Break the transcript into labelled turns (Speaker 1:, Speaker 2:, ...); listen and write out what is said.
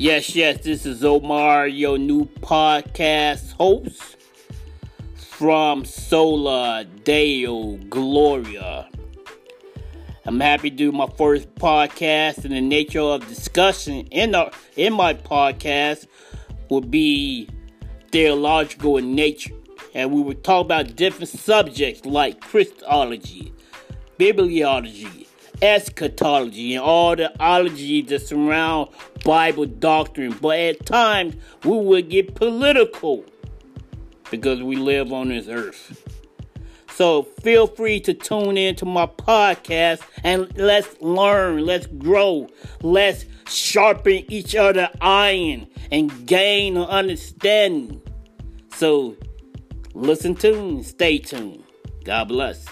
Speaker 1: Yes, yes, this is Omar, your new podcast host from Sola Deo Gloria. I'm happy to do my first podcast, and the nature of discussion in the, in my podcast will be theological in nature, and we will talk about different subjects like Christology, bibliology, eschatology, and all the ologies that surround Bible doctrine. But at times, we will get political because we live on this earth. So feel free to tune in to my podcast and let's learn, let's grow, let's sharpen each other iron and gain an understanding. So listen tuned, stay tuned. God bless.